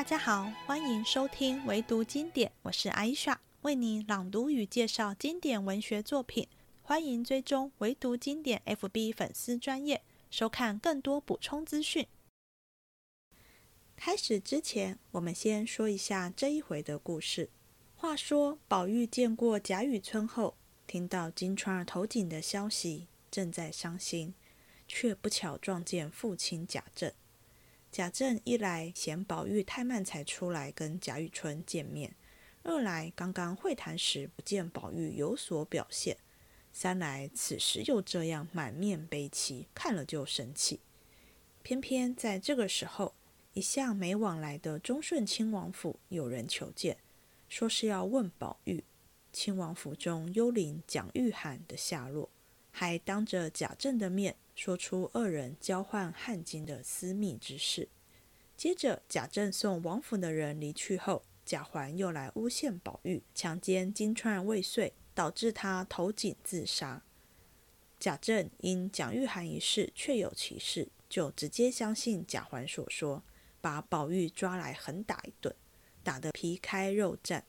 大家好，欢迎收听唯读经典，我是艾莎，为你朗读与介绍经典文学作品。欢迎追踪唯读经典 FB 粉丝专业，收看更多补充资讯。开始之前，我们先说一下这一回的故事。话说，宝玉见过贾雨村后，听到金钏儿投井的消息，正在伤心，却不巧撞见父亲贾政。贾政一来嫌宝玉太慢才出来跟贾雨村见面，二来刚刚会谈时不见宝玉有所表现，三来此时又这样满面悲戚，看了就生气。偏偏在这个时候，一向没往来的忠顺亲王府有人求见，说是要问宝玉亲王府中幽灵蒋玉菡的下落，还当着贾政的面。说出二人交换汗巾的私密之事。接着，贾政送王府的人离去后，贾环又来诬陷宝玉强奸金钏未遂，导致他投井自杀。贾政因蒋玉菡一事确有其事，就直接相信贾环所说，把宝玉抓来狠打一顿，打得皮开肉绽，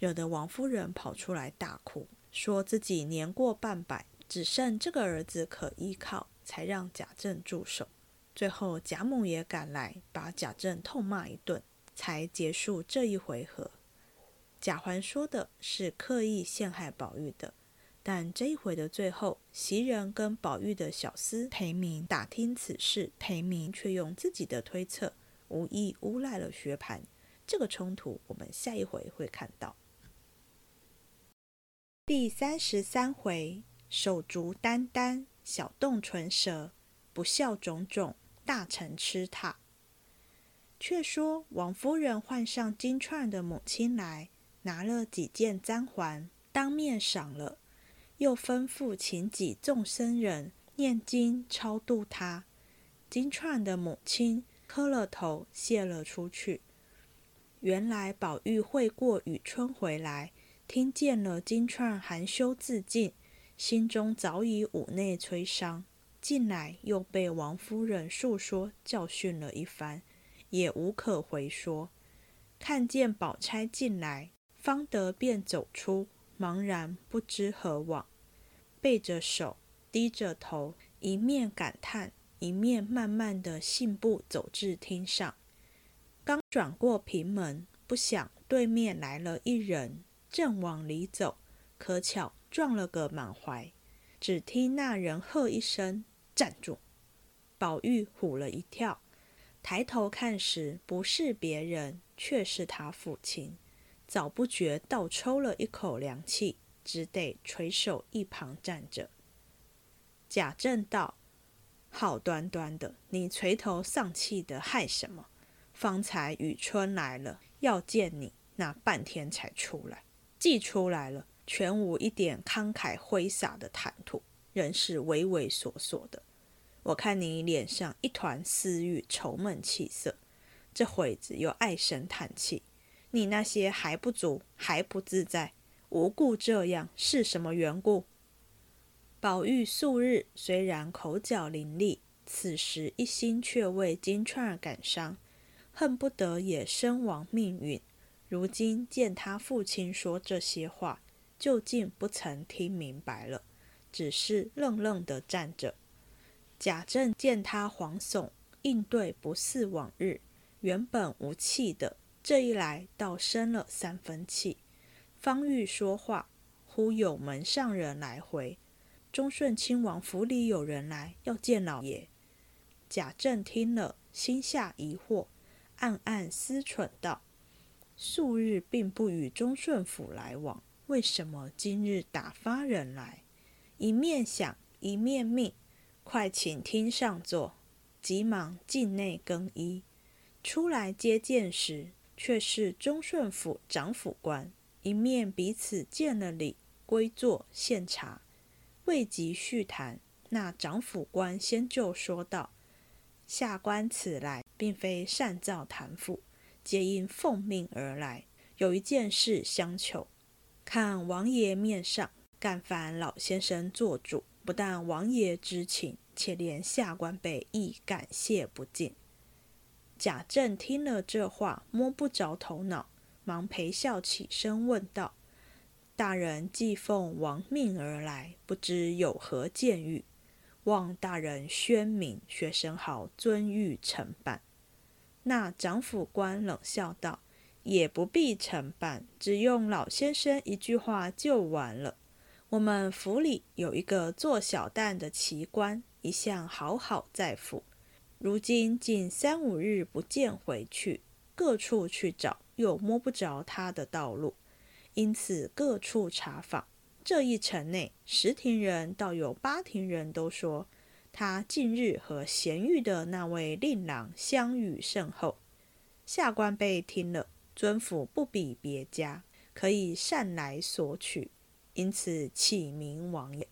惹得王夫人跑出来大哭，说自己年过半百，只剩这个儿子可依靠。才让贾政住手，最后贾母也赶来，把贾政痛骂一顿，才结束这一回合。贾环说的是刻意陷害宝玉的，但这一回的最后，袭人跟宝玉的小厮裴明打听此事，裴明却用自己的推测，无意诬赖了薛蟠。这个冲突，我们下一回会看到。第三十三回，手足眈眈。小动唇舌，不孝种种，大臣吃榻。却说王夫人唤上金钏的母亲来，拿了几件簪环，当面赏了，又吩咐请几众僧人念经超度她。金钏的母亲磕了头，谢了出去。原来宝玉会过雨春回来，听见了金钏含羞自尽。心中早已五内摧伤，近来又被王夫人诉说教训了一番，也无可回说。看见宝钗进来，方得便走出，茫然不知何往，背着手，低着头，一面感叹，一面慢慢的信步走至厅上。刚转过平门，不想对面来了一人，正往里走，可巧。撞了个满怀，只听那人喝一声：“站住！”宝玉唬了一跳，抬头看时，不是别人，却是他父亲。早不觉倒抽了一口凉气，只得垂手一旁站着。贾政道：“好端端的，你垂头丧气的害什么？方才雨春来了，要见你，那半天才出来，既出来了。”全无一点慷慨挥洒的谈吐，仍是畏畏缩缩的。我看你脸上一团私欲愁闷气色，这会子又唉声叹气，你那些还不足，还不自在，无故这样是什么缘故？宝玉素日虽然口角伶俐，此时一心却为金钏儿感伤，恨不得也身亡命运。如今见他父亲说这些话。究竟不曾听明白了，只是愣愣的站着。贾政见他惶悚，应对不似往日，原本无气的，这一来倒生了三分气。方欲说话，忽有门上人来回：“忠顺亲王府里有人来，要见老爷。”贾政听了，心下疑惑，暗暗思忖道：“素日并不与忠顺府来往。”为什么今日打发人来？一面想，一面命：“快请厅上坐。”急忙进内更衣。出来接见时，却是忠顺府长府官。一面彼此见了礼，归坐献茶。未及叙谈，那长府官先就说道：“下官此来，并非擅造谈赋，皆因奉命而来，有一件事相求。”看王爷面上，干烦老先生做主。不但王爷知情，且连下官辈亦感谢不尽。贾政听了这话，摸不着头脑，忙陪笑起身问道：“大人既奉王命而来，不知有何见谕？望大人宣明，学生好遵谕承办。”那长府官冷笑道：“也不必承办，只用老先生一句话就完了。我们府里有一个做小旦的奇官，一向好好在府。”如今近三五日不见回去，各处去找，又摸不着他的道路，因此各处查访。这一城内十庭人，倒有八庭人都说他近日和贤玉的那位令郎相遇甚厚。下官被听了，尊府不比别家，可以善来索取，因此起名王爷。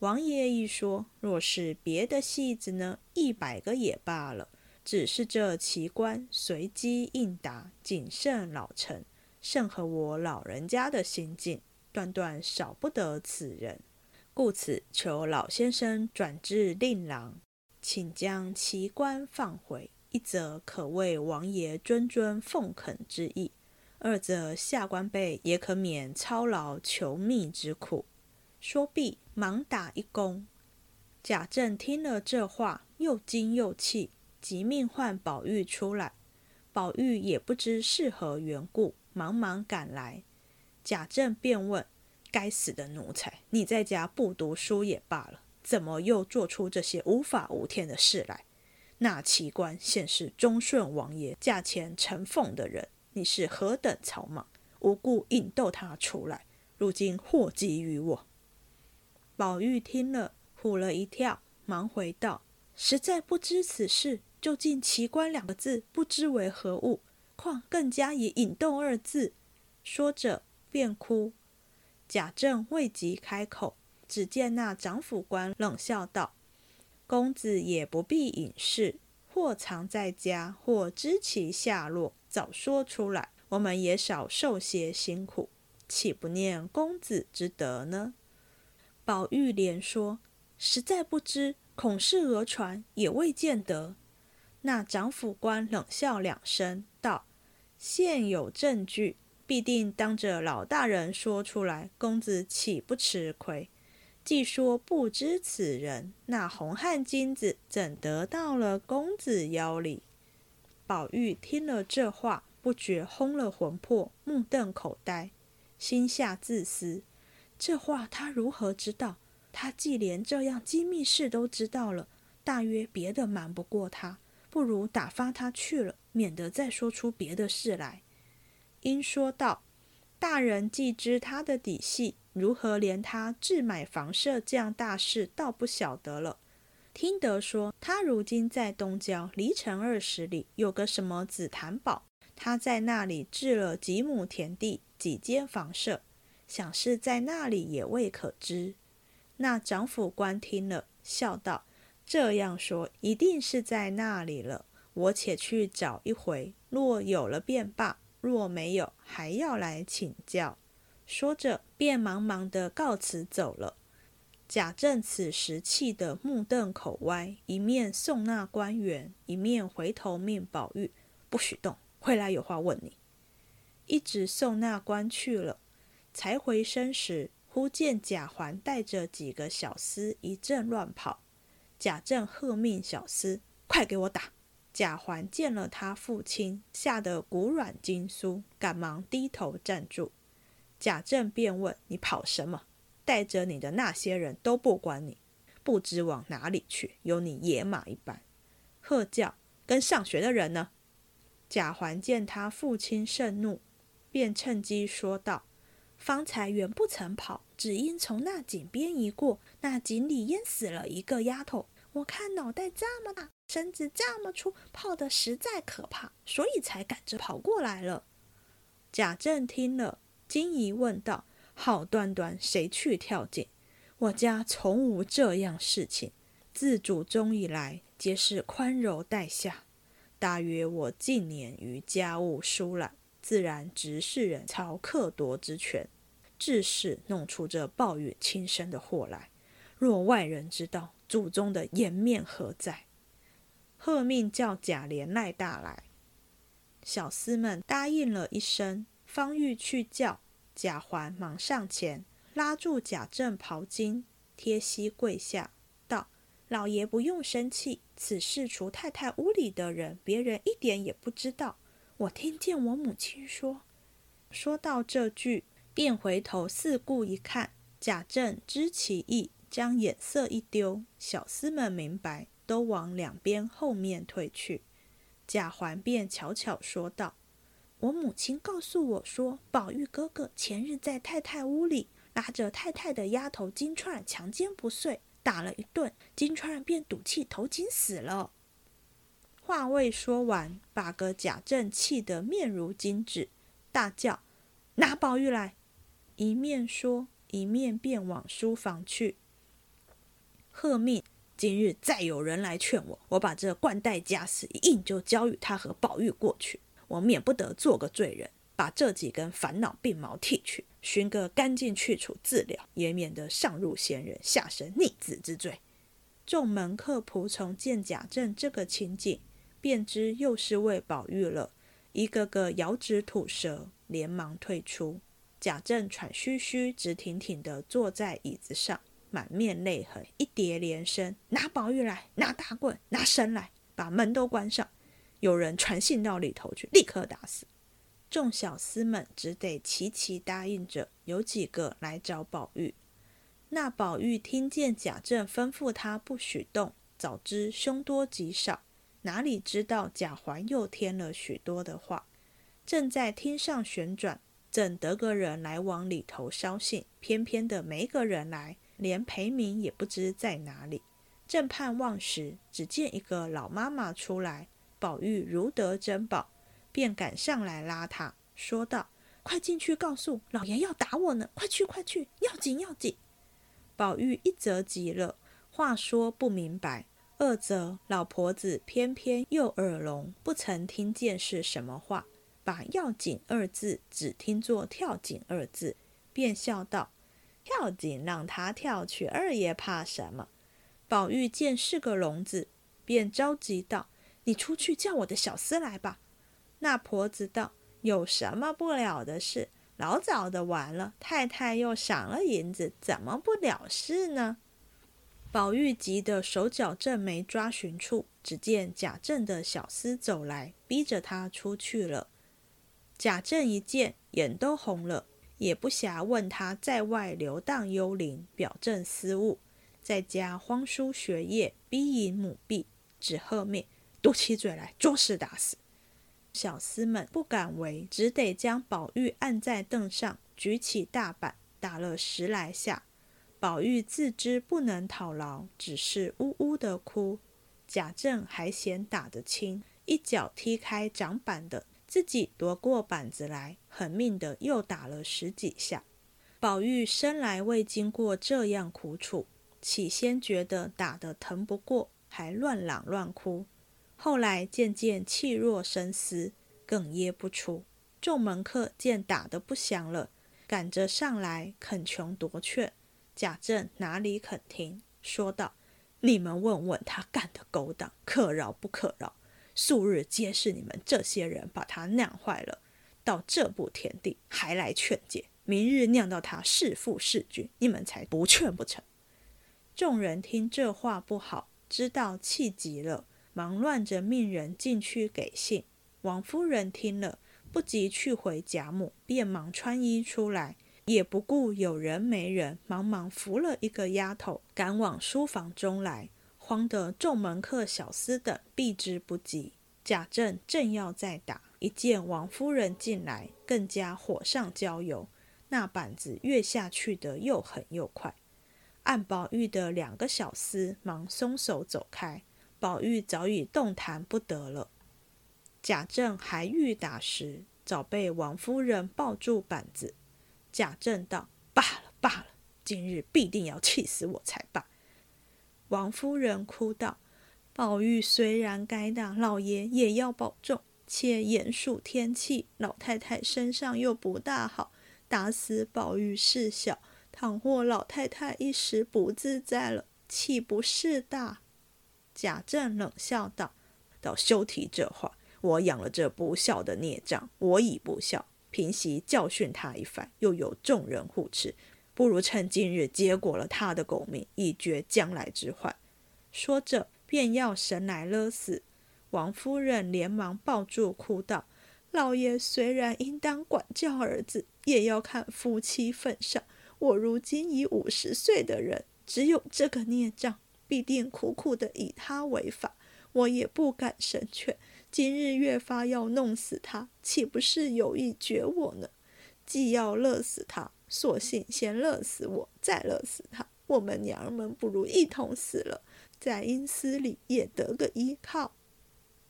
王爷一说，若是别的戏子呢，一百个也罢了。只是这奇官随机应答，谨慎老成，甚合我老人家的心境，断断少不得此人。故此求老先生转至令郎，请将奇官放回。一则可为王爷谆谆奉恳之意，二则下官辈也可免操劳求密之苦。说毕。忙打一躬。贾政听了这话，又惊又气，即命唤宝玉出来。宝玉也不知是何缘故，忙忙赶来。贾政便问：“该死的奴才，你在家不读书也罢了，怎么又做出这些无法无天的事来？那奇官现是忠顺王爷驾前承奉的人，你是何等草莽，无故引逗他出来，如今祸及于我。”宝玉听了，唬了一跳，忙回道：“实在不知此事，究竟‘奇观’两个字不知为何物，况更加以引逗二字。”说着便哭。贾政未及开口，只见那长府官冷笑道：“公子也不必隐饰，或藏在家，或知其下落，早说出来，我们也少受些辛苦，岂不念公子之德呢？”宝玉连说：“实在不知，恐是讹传，也未见得。”那长府官冷笑两声，道：“现有证据，必定当着老大人说出来，公子岂不吃亏？既说不知此人，那红汗金子怎得到了公子腰里？”宝玉听了这话，不觉轰了魂魄，目瞪口呆，心下自私。这话他如何知道？他既连这样机密事都知道了，大约别的瞒不过他，不如打发他去了，免得再说出别的事来。因说道：“大人既知他的底细，如何连他置买房舍这样大事倒不晓得了？听得说他如今在东郊，离城二十里，有个什么紫檀堡，他在那里置了几亩田地，几间房舍。”想是在那里也未可知。那长府官听了，笑道：“这样说，一定是在那里了。我且去找一回，若有了便罢；若没有，还要来请教。”说着，便忙忙的告辞走了。贾政此时气得目瞪口歪，一面送那官员，一面回头命宝玉：“不许动，回来有话问你。”一直送那官去了。才回身时，忽见贾环带着几个小厮一阵乱跑。贾政喝命小厮：“快给我打！”贾环见了他父亲，吓得骨软筋酥，赶忙低头站住。贾政便问：“你跑什么？带着你的那些人都不管你，不知往哪里去，有你野马一般。”喝叫：“跟上学的人呢？”贾环见他父亲盛怒，便趁机说道。方才原不曾跑，只因从那井边一过，那井里淹死了一个丫头。我看脑袋这么大，身子这么粗，泡得实在可怕，所以才赶着跑过来了。贾政听了，惊疑问道：“好端端，谁去跳井？我家从无这样事情。自祖宗以来，皆是宽柔待下。大约我近年于家务疏懒。”自然直世人操克夺之权，致使弄出这暴雨轻生的祸来。若外人知道，祖宗的颜面何在？贺命叫贾琏、赖大来。小厮们答应了一声，方欲去叫，贾环忙上前拉住贾政袍襟，贴膝跪下，道：“老爷不用生气，此事除太太屋里的人，别人一点也不知道。我听见我母亲说。”说到这句，便回头四顾一看，贾政知其意，将眼色一丢，小厮们明白，都往两边后面退去。贾环便悄悄说道：“我母亲告诉我说，宝玉哥哥前日在太太屋里拉着太太的丫头金钏强奸不遂，打了一顿，金钏便赌气投井死了。”话未说完，把个贾政气得面如金纸，大叫：“拿宝玉来！”一面说，一面便往书房去，喝命。今日再有人来劝我，我把这冠带家事一应就交与他和宝玉过去，我免不得做个罪人，把这几根烦恼鬓毛剃去，寻个干净去处自了，也免得上入贤人，下生逆子之罪。众门客仆从见贾政这个情景，便知又是为宝玉了，一个个摇指吐舌，连忙退出。贾政喘吁吁、直挺挺地坐在椅子上。满面泪痕，一叠连声：“拿宝玉来，拿大棍，拿绳来，把门都关上。有人传信到里头去，立刻打死。”众小厮们只得齐齐答应着，有几个来找宝玉。那宝玉听见贾政吩咐他不许动，早知凶多吉少，哪里知道贾环又添了许多的话，正在厅上旋转，正得个人来往里头捎信，偏偏的没个人来。连裴明也不知在哪里，正盼望时，只见一个老妈妈出来。宝玉如得珍宝，便赶上来拉他，说道：“快进去告诉老爷要打我呢！快去快去，要紧要紧！”宝玉一则急了，话说不明白；二则老婆子偏偏又耳聋，不曾听见是什么话，把“要紧”二字只听作“跳井”二字，便笑道。跳井让他跳去，二爷怕什么？宝玉见是个聋子，便着急道：“你出去叫我的小厮来吧。”那婆子道：“有什么不了的事？老早的完了，太太又赏了银子，怎么不了事呢？”宝玉急得手脚正没抓寻处，只见贾政的小厮走来，逼着他出去了。贾政一见，眼都红了。也不暇问他在外流荡幽灵，表正私务，在家荒书学业，逼淫母婢，只喝命嘟起嘴来，捉实打死。小厮们不敢为，只得将宝玉按在凳上，举起大板打了十来下。宝玉自知不能讨饶，只是呜呜的哭。贾政还嫌打得轻，一脚踢开掌板的。自己夺过板子来，狠命的又打了十几下。宝玉生来未经过这样苦楚，起先觉得打得疼不过，还乱嚷乱哭；后来渐渐气若生丝，哽咽不出。众门客见打得不响了，赶着上来恳求夺劝。贾政哪里肯听，说道：“你们问问他干的勾当，可饶不可饶？”素日皆是你们这些人把他酿坏了，到这步田地还来劝解，明日酿到他弑父弑君，你们才不劝不成？众人听这话不好，知道气急了，忙乱着命人进去给信。王夫人听了，不及去回贾母，便忙穿衣出来，也不顾有人没人，忙忙扶了一个丫头，赶往书房中来。慌得众门客、小厮等避之不及。贾政正要再打，一见王夫人进来，更加火上浇油，那板子越下去的又狠又快。按宝玉的两个小厮忙松手走开，宝玉早已动弹不得了。贾政还欲打时，早被王夫人抱住板子。贾政道：“罢了罢了，今日必定要气死我才罢。”王夫人哭道：“宝玉虽然该打，老爷也要保重。且严暑天气，老太太身上又不大好，打死宝玉事小，倘或老太太一时不自在了，岂不是大？”贾政冷笑道：“倒休提这话，我养了这不孝的孽障，我已不孝，平息教训他一番，又有众人护持，不如趁今日结果了他的狗命，以绝将来之患。说着，便要神来勒死。王夫人连忙抱住，哭道：“老爷虽然应当管教儿子，也要看夫妻份上。我如今已五十岁的人，只有这个孽障，必定苦苦的以他为法。我也不敢神劝。今日越发要弄死他，岂不是有意绝我呢？既要勒死他，索性先乐死我，再乐死他。我们娘儿们不如一同死了，在阴司里也得个依靠。”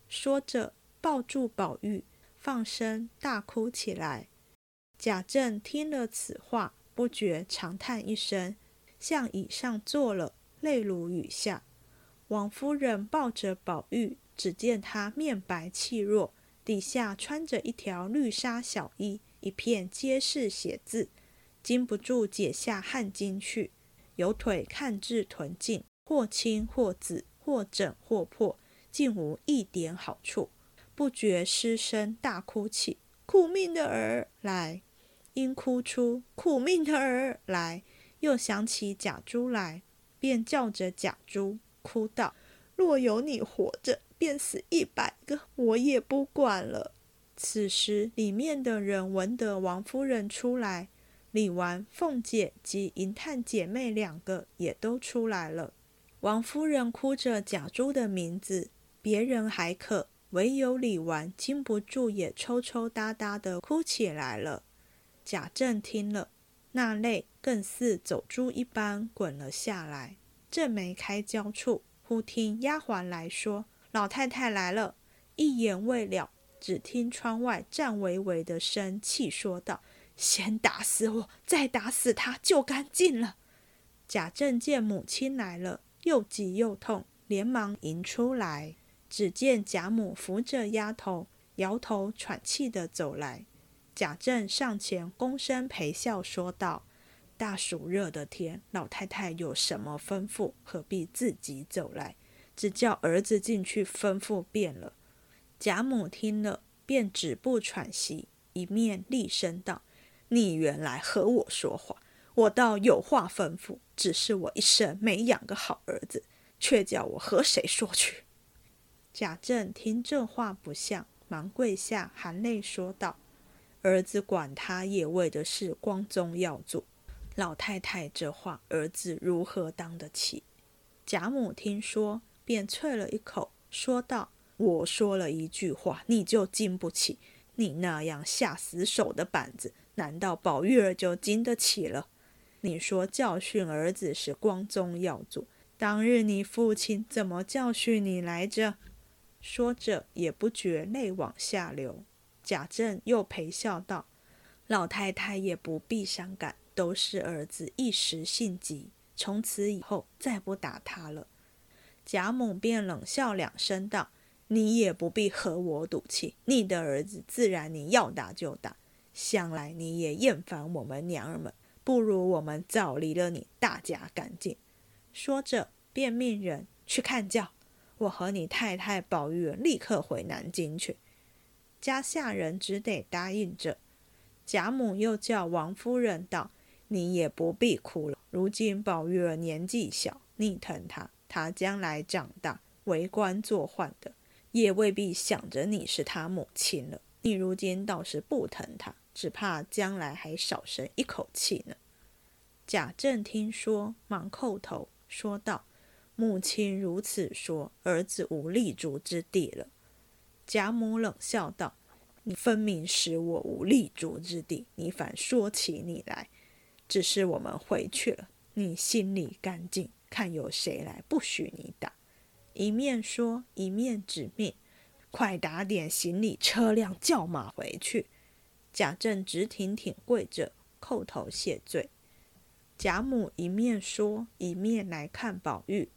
说着，抱住宝玉，放声大哭起来。贾政听了此话，不觉长叹一声，向椅上坐了，泪如雨下。王夫人抱着宝玉，只见他面白气弱，底下穿着一条绿纱小衣，一片皆是血渍，禁不住解下汗巾去，有腿看至臀尽，或青或紫，或整或破。竟无一点好处，不觉失声大哭起。苦命的儿来，因哭出苦命的儿来，又想起贾珠来，便叫着贾珠哭道：“若有你活着，便死一百个，我也不管了。”此时里面的人闻得王夫人出来，李纨、凤姐及银探姐妹两个也都出来了。王夫人哭着贾珠的名字。别人还可，唯有李纨禁不住也抽抽搭搭的哭起来了。贾政听了，那泪更似走珠一般滚了下来。正没开交处，忽听丫鬟来说：“老太太来了。”一言未了，只听窗外战巍巍的声气说道：“先打死我，再打死他，就干净了。”贾政见母亲来了，又急又痛，连忙迎出来。只见贾母扶着丫头，摇头喘气的走来。贾政上前躬身陪笑说道：“大暑热的天，老太太有什么吩咐，何必自己走来？只叫儿子进去吩咐便了。”贾母听了，便止步喘息，一面厉声道：“你原来和我说话，我倒有话吩咐，只是我一生没养个好儿子，却叫我和谁说去？”贾政听这话不像，忙跪下，含泪说道：“儿子管他也为的是光宗耀祖，老太太这话，儿子如何当得起？”贾母听说，便啐了一口，说道：“我说了一句话，你就经不起？你那样下死手的板子，难道宝玉儿就经得起了？你说教训儿子是光宗耀祖，当日你父亲怎么教训你来着？”说着，也不觉泪往下流。贾政又陪笑道：“老太太也不必伤感，都是儿子一时性急，从此以后再不打他了。”贾母便冷笑两声道：“你也不必和我赌气，你的儿子自然你要打就打。想来你也厌烦我们娘儿们，不如我们早离了你，大家干净。”说着，便命人去看轿。我和你太太宝玉立刻回南京去，家下人只得答应着。贾母又叫王夫人道：“你也不必哭了，如今宝玉儿年纪小，你疼他，他将来长大为官做宦的，也未必想着你是他母亲了。你如今倒是不疼他，只怕将来还少生一口气呢。”贾政听说，忙叩头说道。母亲如此说，儿子无立足之地了。贾母冷笑道：“你分明使我无立足之地，你反说起你来。只是我们回去了，你心里干净，看有谁来，不许你打。”一面说，一面指命：“快打点行李、车辆、叫马回去。”贾政直挺挺跪着，叩头谢罪。贾母一面说，一面来看宝玉。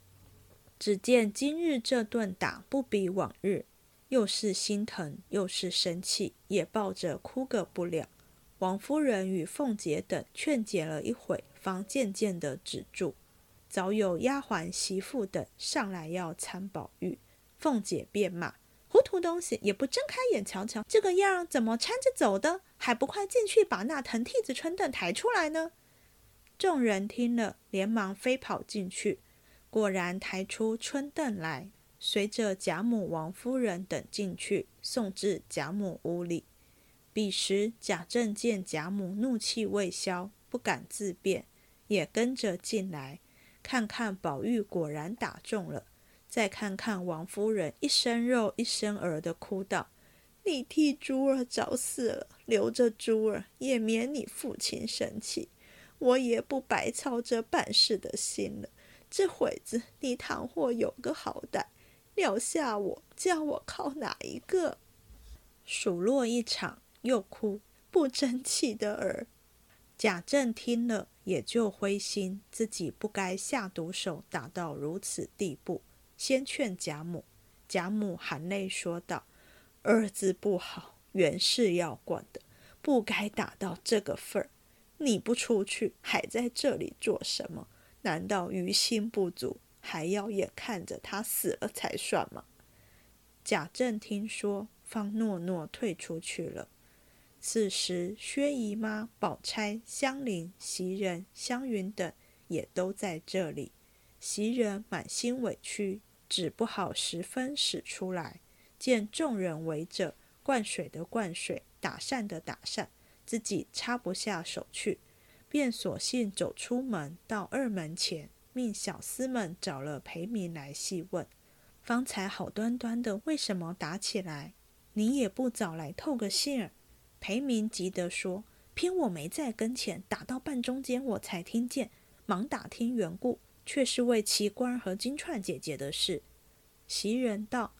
只见今日这顿打不比往日，又是心疼又是生气，也抱着哭个不了。王夫人与凤姐等劝解了一会，方渐渐的止住。早有丫鬟、媳妇等上来要参宝玉，凤姐便骂：“糊涂东西，也不睁开眼瞧瞧，这个样怎么搀着走的？还不快进去把那藤梯子春凳抬出来呢？众人听了，连忙飞跑进去，果然抬出春凳来，随着贾母、王夫人等进去，送至贾母屋里。彼时贾政见贾母怒气未消，不敢自辩，也跟着进来，看看宝玉果然打中了，再看看王夫人一身肉一身儿的哭道：“你替珠儿找死了，留着珠儿也免你父亲生气，我也不白操这办事的心了。这会子你倘或有个好歹，撂下我，叫我靠哪一个？”数落一场。又哭不争气的儿，贾政听了也就灰心，自己不该下毒手打到如此地步，先劝贾母。贾母含泪说道：“儿子不好，原是要管的，不该打到这个份儿。你不出去，还在这里做什么？难道于心不足，还要眼看着他死了才算吗？”贾政听说，方诺诺退出去了。此时，薛姨妈、宝钗、香菱、袭人、湘云等也都在这里。袭人满心委屈，只不好十分使出来。见众人围着，灌水的灌水，打扇的打扇，自己插不下手去，便索性走出门，到二门前，命小厮们找了裴明来细问：方才好端端的，为什么打起来？你也不早来透个信儿。裴明急得说：“偏我没在跟前，打到半中间我才听见，忙打听缘故，却是为奇官和金钏姐姐的事。”袭人道：“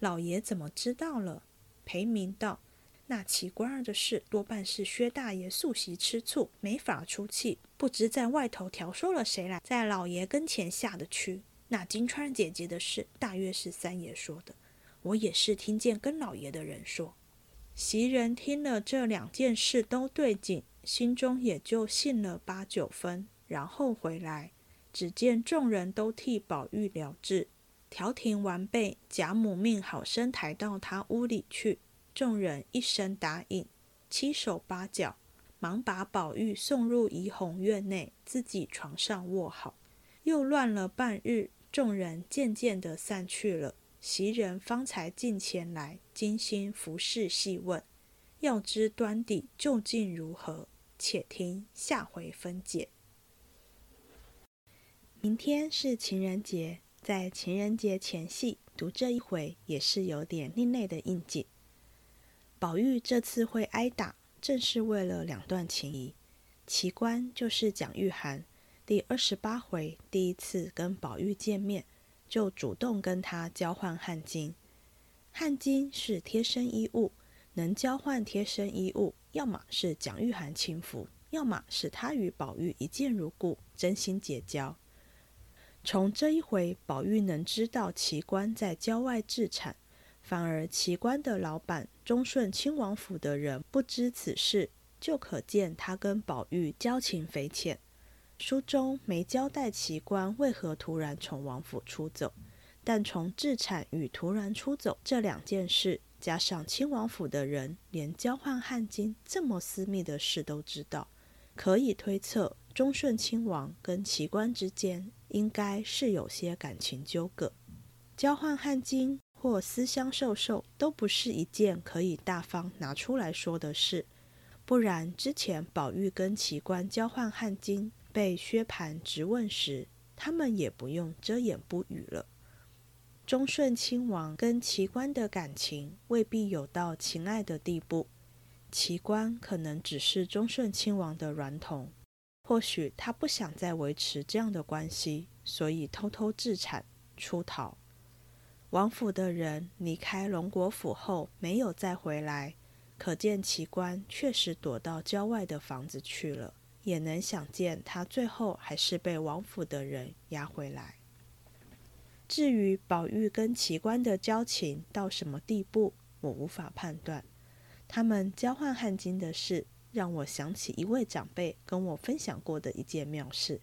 老爷怎么知道了？”裴明道：“那奇官儿的事，多半是薛大爷素习吃醋，没法出气，不知在外头调说了谁来，在老爷跟前下的屈。那金钏姐姐的事，大约是三爷说的，我也是听见跟老爷的人说。”袭人听了这两件事都对劲，心中也就信了八九分。然后回来，只见众人都替宝玉疗治，调停完备，贾母命好生抬到他屋里去。众人一声答应，七手八脚，忙把宝玉送入怡红院内，自己床上卧好。又乱了半日，众人渐渐的散去了。袭人方才进前来，精心服侍细问，要知端底究竟如何，且听下回分解。明天是情人节，在情人节前夕读这一回，也是有点另类的应景。宝玉这次会挨打，正是为了两段情谊。奇观就是蒋玉菡第二十八回第一次跟宝玉见面。就主动跟他交换汗巾，汗巾是贴身衣物，能交换贴身衣物，要么是蒋玉菡轻浮，要么是他与宝玉一见如故，真心结交。从这一回，宝玉能知道奇观在郊外置产，反而奇观的老板忠顺亲王府的人不知此事，就可见他跟宝玉交情匪浅。书中没交代奇观为何突然从王府出走，但从自产与突然出走这两件事，加上亲王府的人连交换汗巾这么私密的事都知道，可以推测忠顺亲王跟奇观之间应该是有些感情纠葛。交换汗巾或私相授受都不是一件可以大方拿出来说的事，不然之前宝玉跟奇观交换汗巾。被薛蟠质问时，他们也不用遮掩不语了。忠顺亲王跟奇观的感情未必有到情爱的地步，奇观可能只是忠顺亲王的软童，或许他不想再维持这样的关系，所以偷偷自产出逃。王府的人离开龙国府后没有再回来，可见奇观确实躲到郊外的房子去了。也能想见，他最后还是被王府的人押回来。至于宝玉跟奇观的交情到什么地步，我无法判断。他们交换汗巾的事，让我想起一位长辈跟我分享过的一件妙事：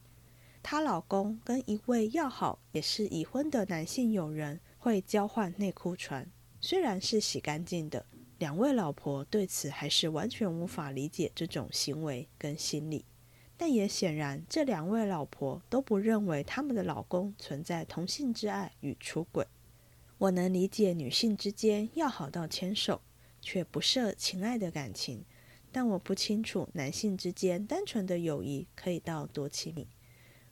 她老公跟一位要好也是已婚的男性友人会交换内裤穿。虽然是洗干净的，两位老婆对此还是完全无法理解这种行为跟心理。但也显然，这两位老婆都不认为他们的老公存在同性之爱与出轨。我能理解女性之间要好到牵手，却不涉情爱的感情，但我不清楚男性之间单纯的友谊可以到多亲密。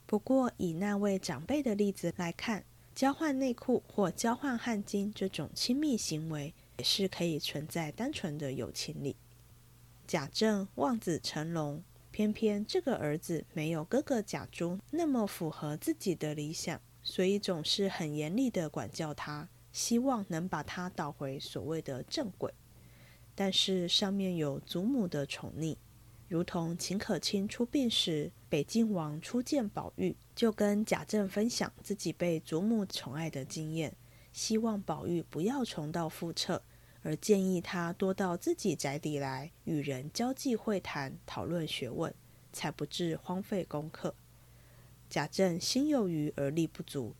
不过，以那位长辈的例子来看，交换内裤或交换汗巾这种亲密行为，也是可以存在单纯的友情里。贾政望子成龙。偏偏这个儿子没有哥哥贾珠那么符合自己的理想，所以总是很严厉的管教他，希望能把他导回所谓的正轨。但是上面有祖母的宠溺，如同秦可卿出殡时，北静王初见宝玉，就跟贾政分享自己被祖母宠爱的经验，希望宝玉不要重蹈覆辙。而建议他多到自己宅邸来与人交际会谈，讨论学问，才不致荒废功课。贾政心有余而力不足，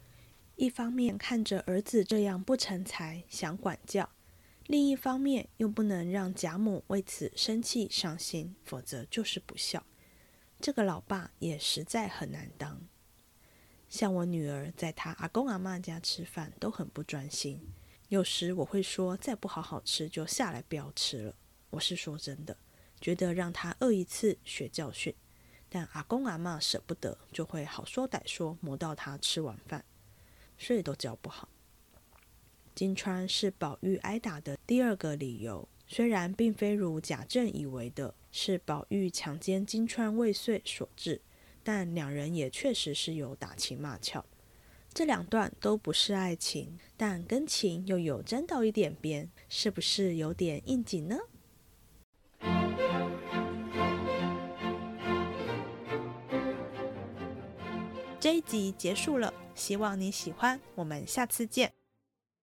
一方面看着儿子这样不成才，想管教；另一方面又不能让贾母为此生气伤心，否则就是不孝。这个老爸也实在很难当。像我女儿在她阿公阿妈家吃饭，都很不专心。有时我会说，再不好好吃就下来不要吃了。我是说真的，觉得让他饿一次学教训。但阿公阿妈舍不得，就会好说歹说磨到他吃完饭，睡都教不好。金川是宝玉挨打的第二个理由，虽然并非如贾政以为的是宝玉强奸金川未遂所致，但两人也确实是有打情骂俏。这两段都不是爱情，但跟情又有沾到一点边，是不是有点应景呢？这一集结束了，希望你喜欢，我们下次见。